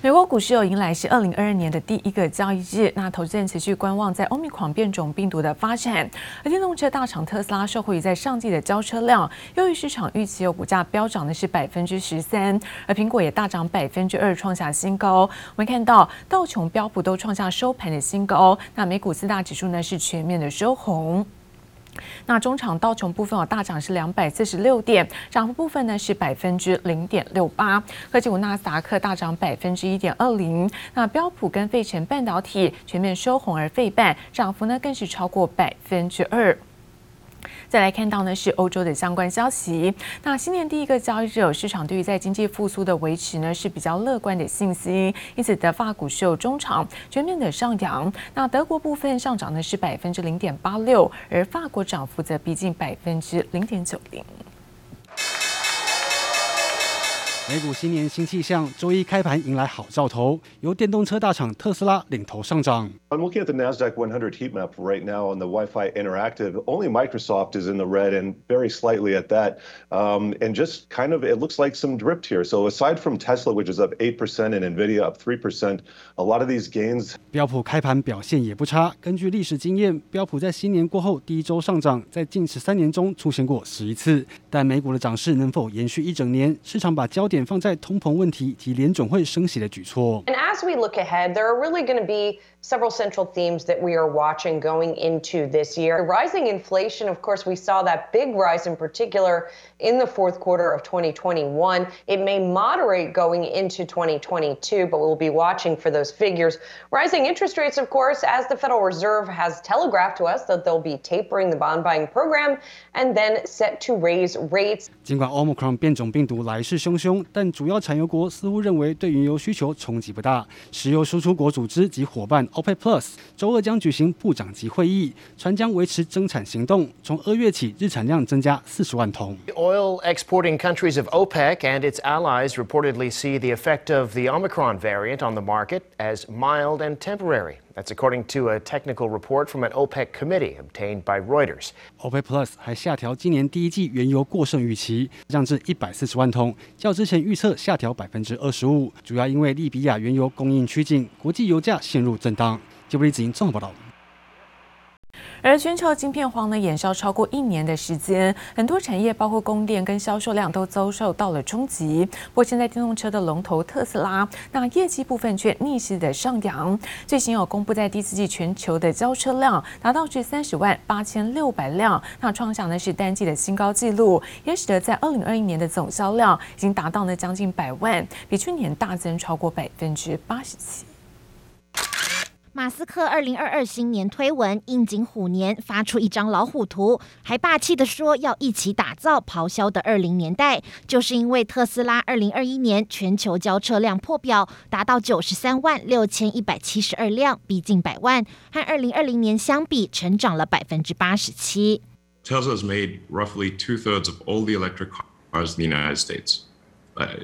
美国股市又迎来是二零二二年的第一个交易日，那投资人持续观望在欧米狂变种病毒的发展，而电动车大厂特斯拉受惠于在上季的交车量，优于市场预期，有股价飙涨的是百分之十三，而苹果也大涨百分之二，创下新高。我们看到道琼标普都创下收盘的新高，那美股四大指数呢是全面的收红。那中场道琼部分哦大涨是两百四十六点，涨幅部分呢是百分之零点六八。科技股纳斯达克大涨百分之一点二零。那标普跟费城半导体全面收红，而费半涨幅呢更是超过百分之二。再来看到呢是欧洲的相关消息。那新年第一个交易日，市场对于在经济复苏的维持呢是比较乐观的信心，因此德法股市有中场全面的上扬。那德国部分上涨呢是百分之零点八六，而法国涨幅则逼近百分之零点九零。美股新年新气象，周一开盘迎来好兆头，由电动车大厂特斯拉领头上涨。I'm looking at the Nasdaq 100 heat map right now on the Wi-Fi Interactive. Only Microsoft is in the red and very slightly at that. Um, and just kind of it looks like some drift here. So aside from Tesla, which is up 8% and Nvidia up 3%, a lot of these gains. 标普开盘表现也不差。根据历史经验，标普在新年过后第一周上涨，在近十三年中出现过十一次。但美股的涨势能否延续一整年？市场把焦点放在通膨问题及联总会升息的举措。And as we look ahead, there are really going to be several central themes that we are watching going into this year. Rising inflation, of course, we saw that big rise in particular in the fourth quarter of 2021. It may moderate going into 2022, but we'll be watching for those figures. Rising interest rates, of course, as the Federal Reserve has telegraphed to us that they'll be tapering the bond buying program and then set to raise rates. 尽管 Omicron 变种病毒来势汹汹，但主要产油国似乎认为对原油需求冲击不大。石油输出国组织及伙伴 OPEC Plus 周二将举行部长级会议，传将维持增产行动，从二月起日产量增加四十万桶。Oil exporting countries of OPEC and its allies reportedly see the effect of the Omicron variant on the market as mild and temporary. That's according to a technical report from an OPEC committee obtained by Reuters. OPEC Plus 还下调今年第一季原油过剩预期，降至一百四十万桶，较之前预测下调百分之二十五，主要因为利比亚原油供应趋紧，国际油价陷入震荡。杰布利子英综合报道。而全球晶片荒呢，延烧超过一年的时间，很多产业包括供电跟销售量都遭受到了冲击。不过现在电动车的龙头特斯拉，那业绩部分却逆势的上扬。最新有公布在第四季全球的交车量达到至三十万八千六百辆，那创下呢是单季的新高纪录，也使得在二零二一年的总销量已经达到了将近百万，比去年大增超过百分之八十七。马斯克二零二二新年推文应景虎年，发出一张老虎图，还霸气地说要一起打造咆哮的二零年代。就是因为特斯拉二零二一年全球交车量破表，达到九十三万六千一百七十二辆，逼近百万，和二零二零年相比，成长了百分之八十七。Tesla has made roughly two thirds of all the electric cars in the United States.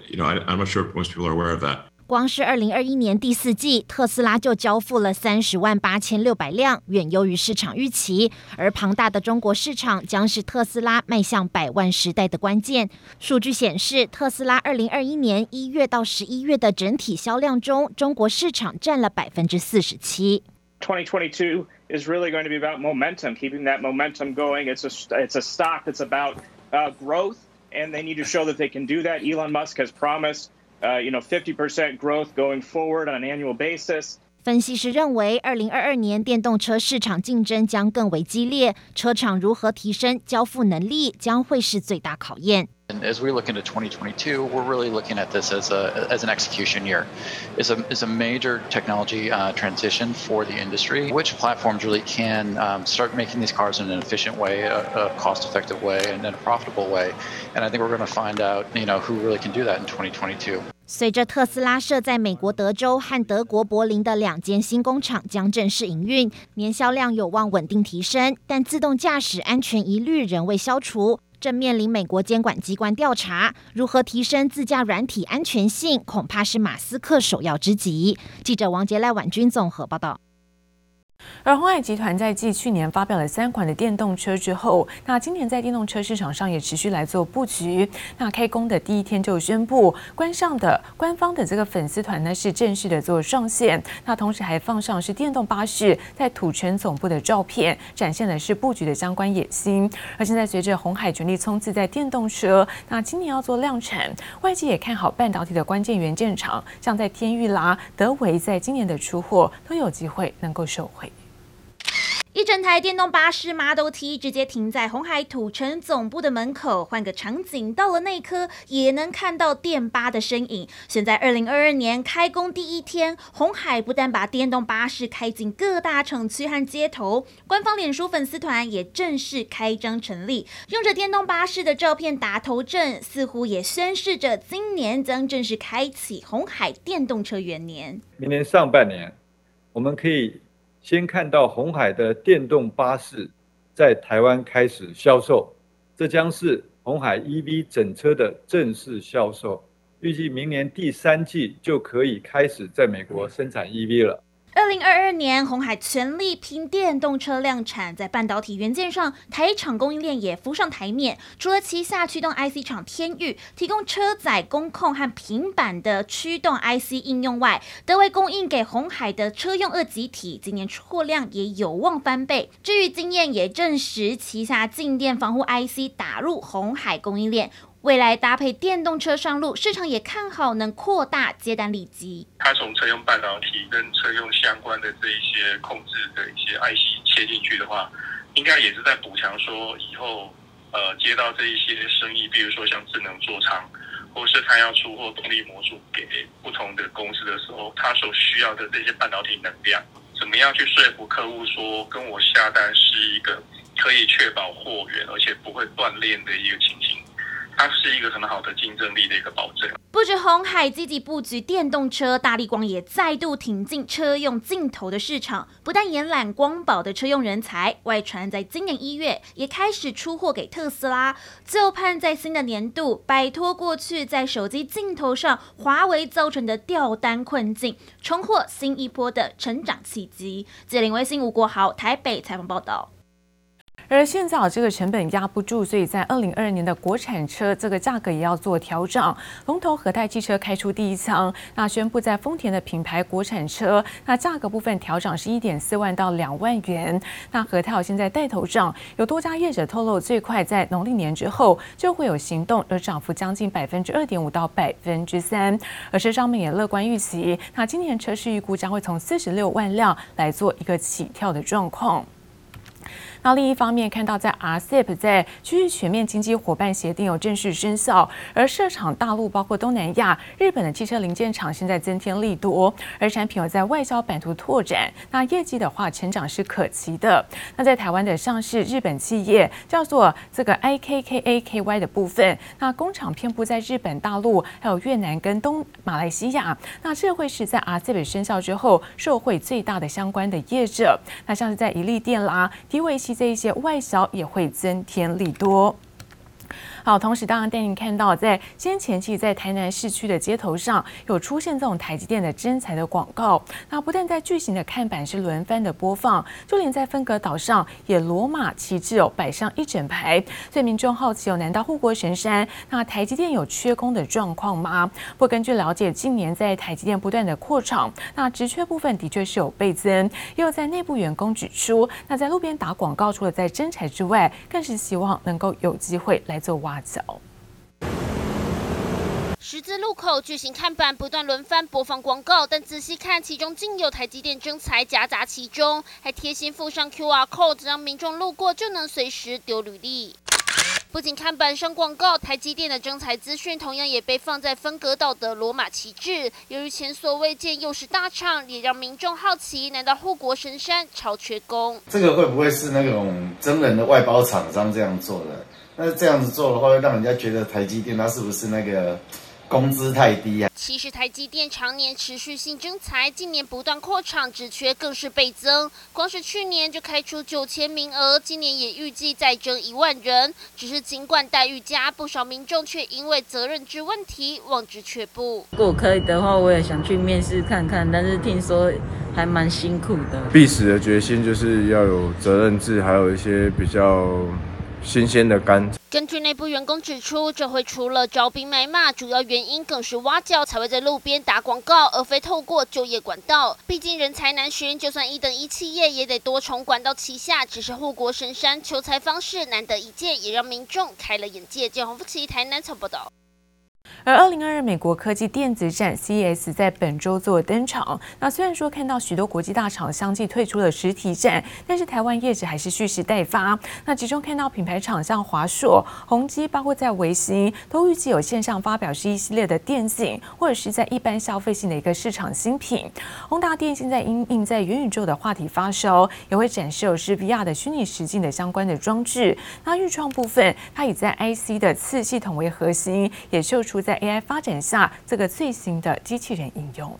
You know, I'm not sure most people are aware of that. 光是二零二一年第四季，特斯拉就交付了三十万八千六百辆，远优于市场预期。而庞大的中国市场将是特斯拉迈向百万时代的关键。数据显示，特斯拉二零二一年一月到十一月的整体销量中，中国市场占了百分之四十七。2022 is really going to be about momentum, keeping that momentum going. It's a it's a stock that's about growth, and they need to show that they can do that. Elon Musk has promised. Uh, you know, 50% growth going forward on an annual basis. 分析师认为，二零二二年电动车市场竞争将更为激烈，车厂如何提升交付能力将会是最大考验。And as we look into 2022, we're really looking at this as a as an execution year. It's a it's a major technology uh, transition for the industry. Which platforms really can um, start making these cars in an efficient way, a, a cost-effective way, and in a profitable way? And I think we're going to find out, you know, who really can do that in 2022. 随着特斯拉设在美国德州和德国柏林的两间新工厂将正式营运，年销量有望稳定提升，但自动驾驶安全疑虑仍未消除。 正面临美国监管机关调查，如何提升自驾软体安全性，恐怕是马斯克首要之急。记者王杰赖婉君综合报道。而鸿海集团在继去年发表了三款的电动车之后，那今年在电动车市场上也持续来做布局。那开工的第一天就宣布，关上的官方的这个粉丝团呢是正式的做上线。那同时还放上是电动巴士在土城总部的照片，展现的是布局的相关野心。而现在随着鸿海全力冲刺在电动车，那今年要做量产，外界也看好半导体的关键元件厂，像在天钰啦、德维，在今年的出货都有机会能够收回。一整台电动巴士 Model T 直接停在红海土城总部的门口，换个场景，到了那颗也能看到电巴的身影。现在二零二二年开工第一天，红海不但把电动巴士开进各大厂区和街头，官方脸书粉丝团也正式开张成立，用着电动巴士的照片打头阵，似乎也宣示着今年将正式开启红海电动车元年。明年上半年，我们可以。先看到红海的电动巴士在台湾开始销售，这将是红海 EV 整车的正式销售，预计明年第三季就可以开始在美国生产 EV 了。二零二二年，鸿海全力拼电动车量产，在半导体元件上，台厂供应链也浮上台面。除了旗下驱动 IC 厂天钰提供车载工控和平板的驱动 IC 应用外，德微供应给红海的车用二极体，今年出货量也有望翻倍。至于经验也证实，旗下静电防护 IC 打入红海供应链。未来搭配电动车上路，市场也看好能扩大接单利基。它从车用半导体跟车用相关的这一些控制的一些 IC 切进去的话，应该也是在补强说以后呃接到这一些生意，比如说像智能座舱，或是他要出货动力模组给不同的公司的时候，他所需要的这些半导体能量，怎么样去说服客户说跟我下单是一个可以确保货源而且不会断链的一个情形。它是一个很好的竞争力的一个保证。不止红海积极布局电动车，大力光也再度挺进车用镜头的市场，不但延揽光宝的车用人才，外传在今年一月也开始出货给特斯拉，就盼在新的年度摆脱过去在手机镜头上华为造成的掉单困境，重获新一波的成长契机。记者林威信吴国豪台北采访报道。而现在啊，这个成本压不住，所以在二零二二年的国产车这个价格也要做调整。龙头和泰汽车开出第一枪，那宣布在丰田的品牌国产车，那价格部分调整是一点四万到两万元。那和泰现在带头涨，有多家业者透露，最快在农历年之后就会有行动，而涨幅将近百分之二点五到百分之三。而车商们也乐观预期，那今年车市预估将会从四十六万辆来做一个起跳的状况。那另一方面，看到在 RCEP 在区域全面经济伙伴协定有正式生效，而设厂大陆包括东南亚、日本的汽车零件厂现在增添利多，而产品有在外销版图拓展，那业绩的话成长是可期的。那在台湾的上市日本企业叫做这个 IKKAKY 的部分，那工厂遍布在日本、大陆、还有越南跟东马来西亚，那这会是在 RCEP 生效之后受惠最大的相关的业者。那像是在一利电啦、迪维西。这一些外销也会增添利多。好，同时当然带您看到，在先前期在台南市区的街头上有出现这种台积电的征才的广告。那不但在巨型的看板是轮番的播放，就连在分隔岛上也罗马旗帜哦摆上一整排。所以民众好奇哦，难道护国神山那台积电有缺工的状况吗？不过根据了解，近年在台积电不断的扩厂，那职缺部分的确是有倍增。也有在内部员工指出，那在路边打广告，除了在征才之外，更是希望能够有机会来做挖。十字路口巨型看板不断轮番播放广告，但仔细看，其中竟有台积电征才夹杂其中，还贴心附上 QR code，让民众路过就能随时丢履历。不仅看板上广告，台积电的征才资讯同样也被放在分隔岛的罗马旗帜。由于前所未见又是大厂，也让民众好奇：难道护国神山超缺工？这个会不会是那种真人的外包厂商这样做的？那这样子做的话，会让人家觉得台积电它是不是那个工资太低啊。其实台积电常年持续性征才，今年不断扩厂，职缺更是倍增。光是去年就开出九千名额，今年也预计再增一万人。只是尽管待遇佳，不少民众却因为责任制问题望之却步。如果可以的话，我也想去面试看看，但是听说还蛮辛苦的。必死的决心就是要有责任制，还有一些比较。新鲜的肝。根据内部员工指出，这回除了招兵买马，主要原因更是挖角才会在路边打广告，而非透过就业管道。毕竟人才难寻，就算一等一企业也得多重管道旗下，只是护国神山求财方式难得一见，也让民众开了眼界。建宏夫妻台南曾报道。而二零二二美国科技电子展 CES 在本周做登场。那虽然说看到许多国际大厂相继退出了实体展，但是台湾业者还是蓄势待发。那其中看到品牌厂像华硕、宏基，包括在维星，都预计有线上发表是一系列的电竞，或者是在一般消费性的一个市场新品。宏达电现在因应在元宇宙的话题发烧，也会展示有是 VR 的虚拟实境的相关的装置。那预创部分，它以在 IC 的次系统为核心，也秀出在 AI 发展下，这个最新的机器人应用。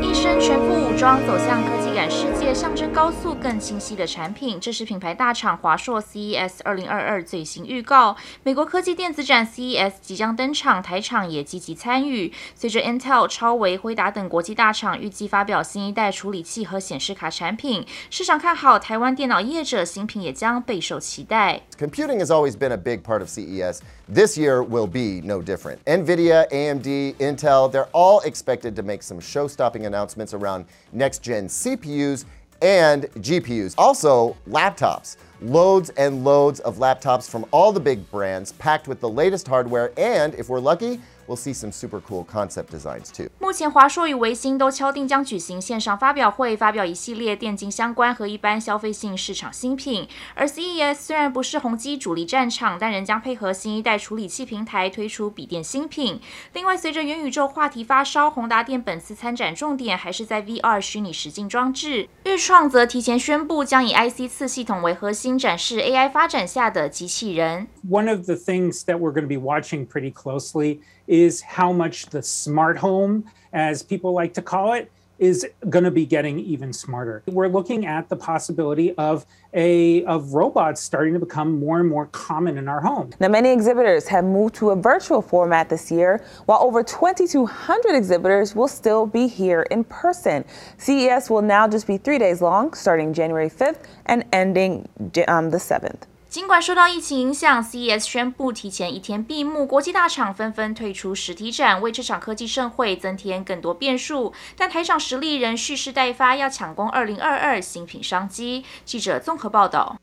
一身全副武装走向科技感世界，象征高速更清晰的产品。这是品牌大厂华硕 CES 二零二二最新预告。美国科技电子展 CES 即将登场，台厂也积极参与。随着 Intel、超微、辉达等国际大厂预计发表新一代处理器和显示卡产品，市场看好台湾电脑业者新品也将备受期待。Computing has always been a big part of CES. This year will be no different. NVIDIA, AMD, Intel, they're all expected to make some show-stopping announcements around next-gen CPUs and GPUs. Also, laptops. Loads and loads of laptops from all the big brands, packed with the latest hardware, and if we're lucky, We'll see some super cool concept designs too. 目前华硕与维星都敲定将举行线上发表会，发表一系列电竞相关和一般消费性市场新品。而 CES 虽然不是宏基主力战场，但仍将配合新一代处理器平台推出笔电新品。另外，随着元宇宙话题发烧，宏达电本次参展重点还是在 VR 虚拟实境装置。日创则提前宣布将以 IC 次系统为核心，展示 AI 发展下的机器人。One of the things that we're going to be watching pretty closely is how much the smart home, as people like to call it, is going to be getting even smarter. We're looking at the possibility of a of robots starting to become more and more common in our home. Now, many exhibitors have moved to a virtual format this year, while over 2,200 exhibitors will still be here in person. CES will now just be three days long, starting January 5th and ending um, the 7th. 尽管受到疫情影响，CES 宣布提前一天闭幕，国际大厂纷纷退出实体展，为这场科技盛会增添更多变数。但台场实力仍蓄势待发，要抢攻2022新品商机。记者综合报道。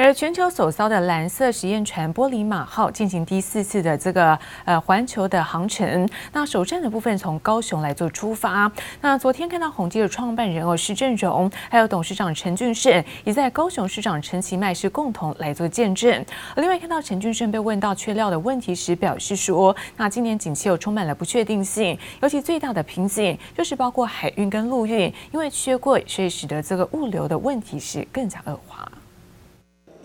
而全球首艘的蓝色实验船“玻璃马号”进行第四次的这个呃环球的航程。那首站的部分从高雄来做出发。那昨天看到宏基的创办人哦施正荣，还有董事长陈俊盛，也在高雄市长陈其迈是共同来做见证。另外看到陈俊盛被问到缺料的问题时，表示说：“那今年景气又充满了不确定性，尤其最大的瓶颈就是包括海运跟陆运，因为缺柜，所以使得这个物流的问题是更加恶化。”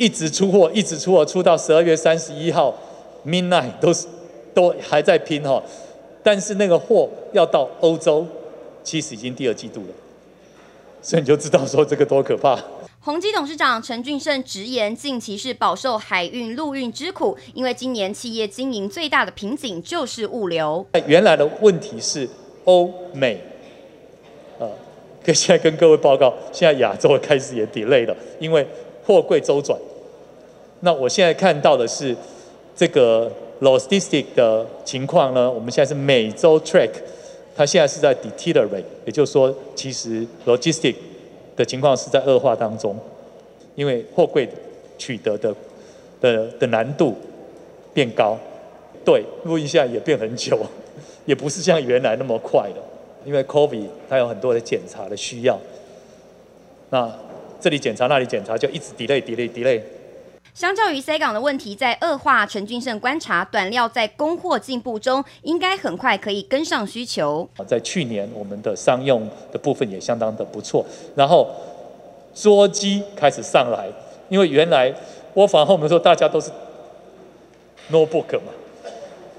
一直出货，一直出货，出到十二月三十一号，midnight 都是都还在拼哈，但是那个货要到欧洲，其实已经第二季度了，所以你就知道说这个多可怕。宏基董事长陈俊盛直言，近期是饱受海运、陆运之苦，因为今年企业经营最大的瓶颈就是物流。原来的问题是欧美，啊，可现在跟各位报告，现在亚洲开始也 delay 了，因为。货柜周转，那我现在看到的是这个 logistic 的情况呢。我们现在是每周 track，它现在是在 deteriorate，也就是说，其实 logistic 的情况是在恶化当中，因为货柜取得的的的难度变高。对，录音现在也变很久，也不是像原来那么快的，因为 COVID 它有很多的检查的需要。那这里检查，那里检查，就一直 delay delay delay。相较于塞港的问题在恶化，陈俊盛观察短料在供货进步中，应该很快可以跟上需求。在去年，我们的商用的部分也相当的不错，然后桌机开始上来，因为原来 work from home 的时候，大家都是 notebook 嘛，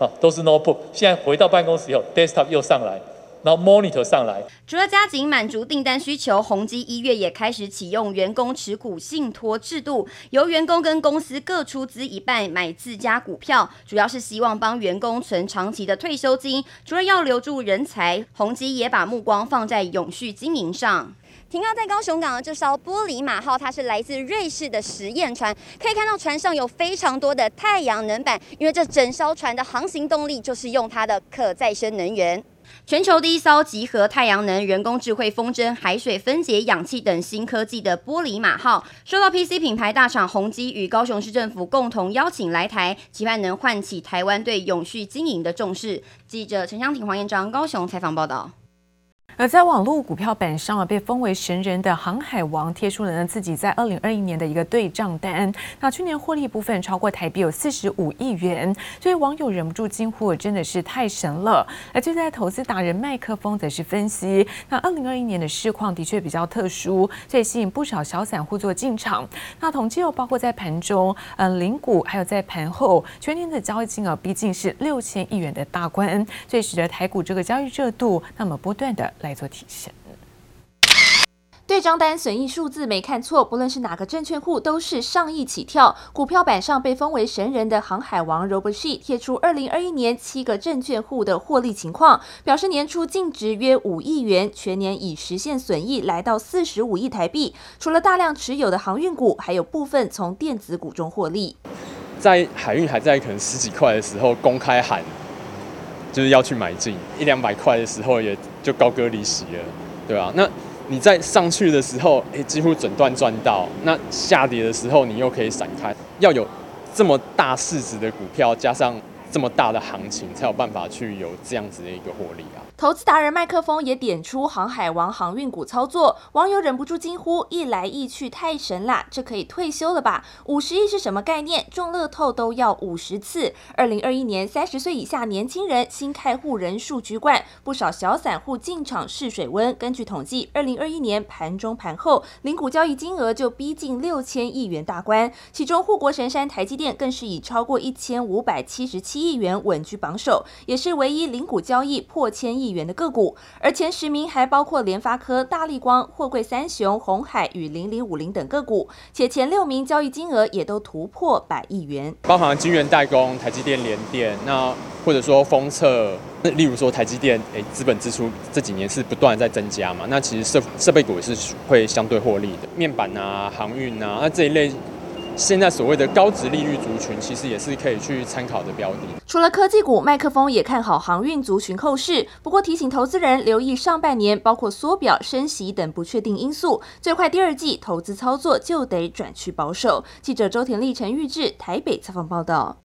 啊，都是 notebook。现在回到办公室以后，desktop 又上来。然后 monitor 上来，除了加紧满足订单需求，宏基一月也开始启用员工持股信托制度，由员工跟公司各出资一半买自家股票，主要是希望帮员工存长期的退休金。除了要留住人才，宏基也把目光放在永续经营上。停靠在高雄港的这艘玻璃马号，它是来自瑞士的实验船，可以看到船上有非常多的太阳能板，因为这整艘船的航行动力就是用它的可再生能源。全球第一艘集合太阳能、人工智慧风筝、海水分解氧气等新科技的玻璃马号，受到 PC 品牌大厂宏基与高雄市政府共同邀请来台，期盼能唤起台湾对永续经营的重视。记者陈湘婷、黄彦章高雄采访报道。而在网络股票板上啊，被封为神人的航海王贴出了呢自己在二零二一年的一个对账单。那去年获利部分超过台币有四十五亿元，所以网友忍不住惊呼：“真的是太神了！”而就在投资达人麦克风则是分析，那二零二一年的市况的确比较特殊，所以吸引不少小散户做进场。那统计又包括在盘中，嗯，零股还有在盘后，全年的交易金额毕竟是六千亿元的大关，所以使得台股这个交易热度那么不断的。来做体现。对账单损益数字没看错，不论是哪个证券户都是上亿起跳。股票板上被封为神人的航海王 Roboshi 贴出二零二一年七个证券户的获利情况，表示年初净值约五亿元，全年已实现损益来到四十五亿台币。除了大量持有的航运股，还有部分从电子股中获利。在海运还在可能十几块的时候公开喊。就是要去买进一两百块的时候，也就高歌离席了，对啊？那你在上去的时候，诶，几乎整段赚到；那下跌的时候，你又可以散开。要有这么大市值的股票，加上这么大的行情，才有办法去有这样子的一个获利啊。投资达人麦克风也点出航海王航运股操作，网友忍不住惊呼：“一来一去太神啦，这可以退休了吧？五十亿是什么概念？中乐透都要五十次。”二零二一年三十岁以下年轻人新开户人数居冠，不少小散户进场试水温。根据统计，二零二一年盘中盘后零股交易金额就逼近六千亿元大关，其中护国神山台积电更是以超过一千五百七十七亿元稳居榜首，也是唯一零股交易破千亿亿元的个股，而前十名还包括联发科、大立光、货柜三雄、鸿海与零零五零等个股，且前六名交易金额也都突破百亿元，包含晶圆代工、台积电、联电，那或者说封测，那例如说台积电，哎，资本支出这几年是不断在增加嘛，那其实设设备股也是会相对获利的，面板啊、航运啊，那这一类。现在所谓的高值利率族群，其实也是可以去参考的标的。除了科技股，麦克风也看好航运族群后市，不过提醒投资人留意上半年包括缩表、升息等不确定因素，最快第二季投资操作就得转趋保守。记者周田立、陈玉志台北采访报道。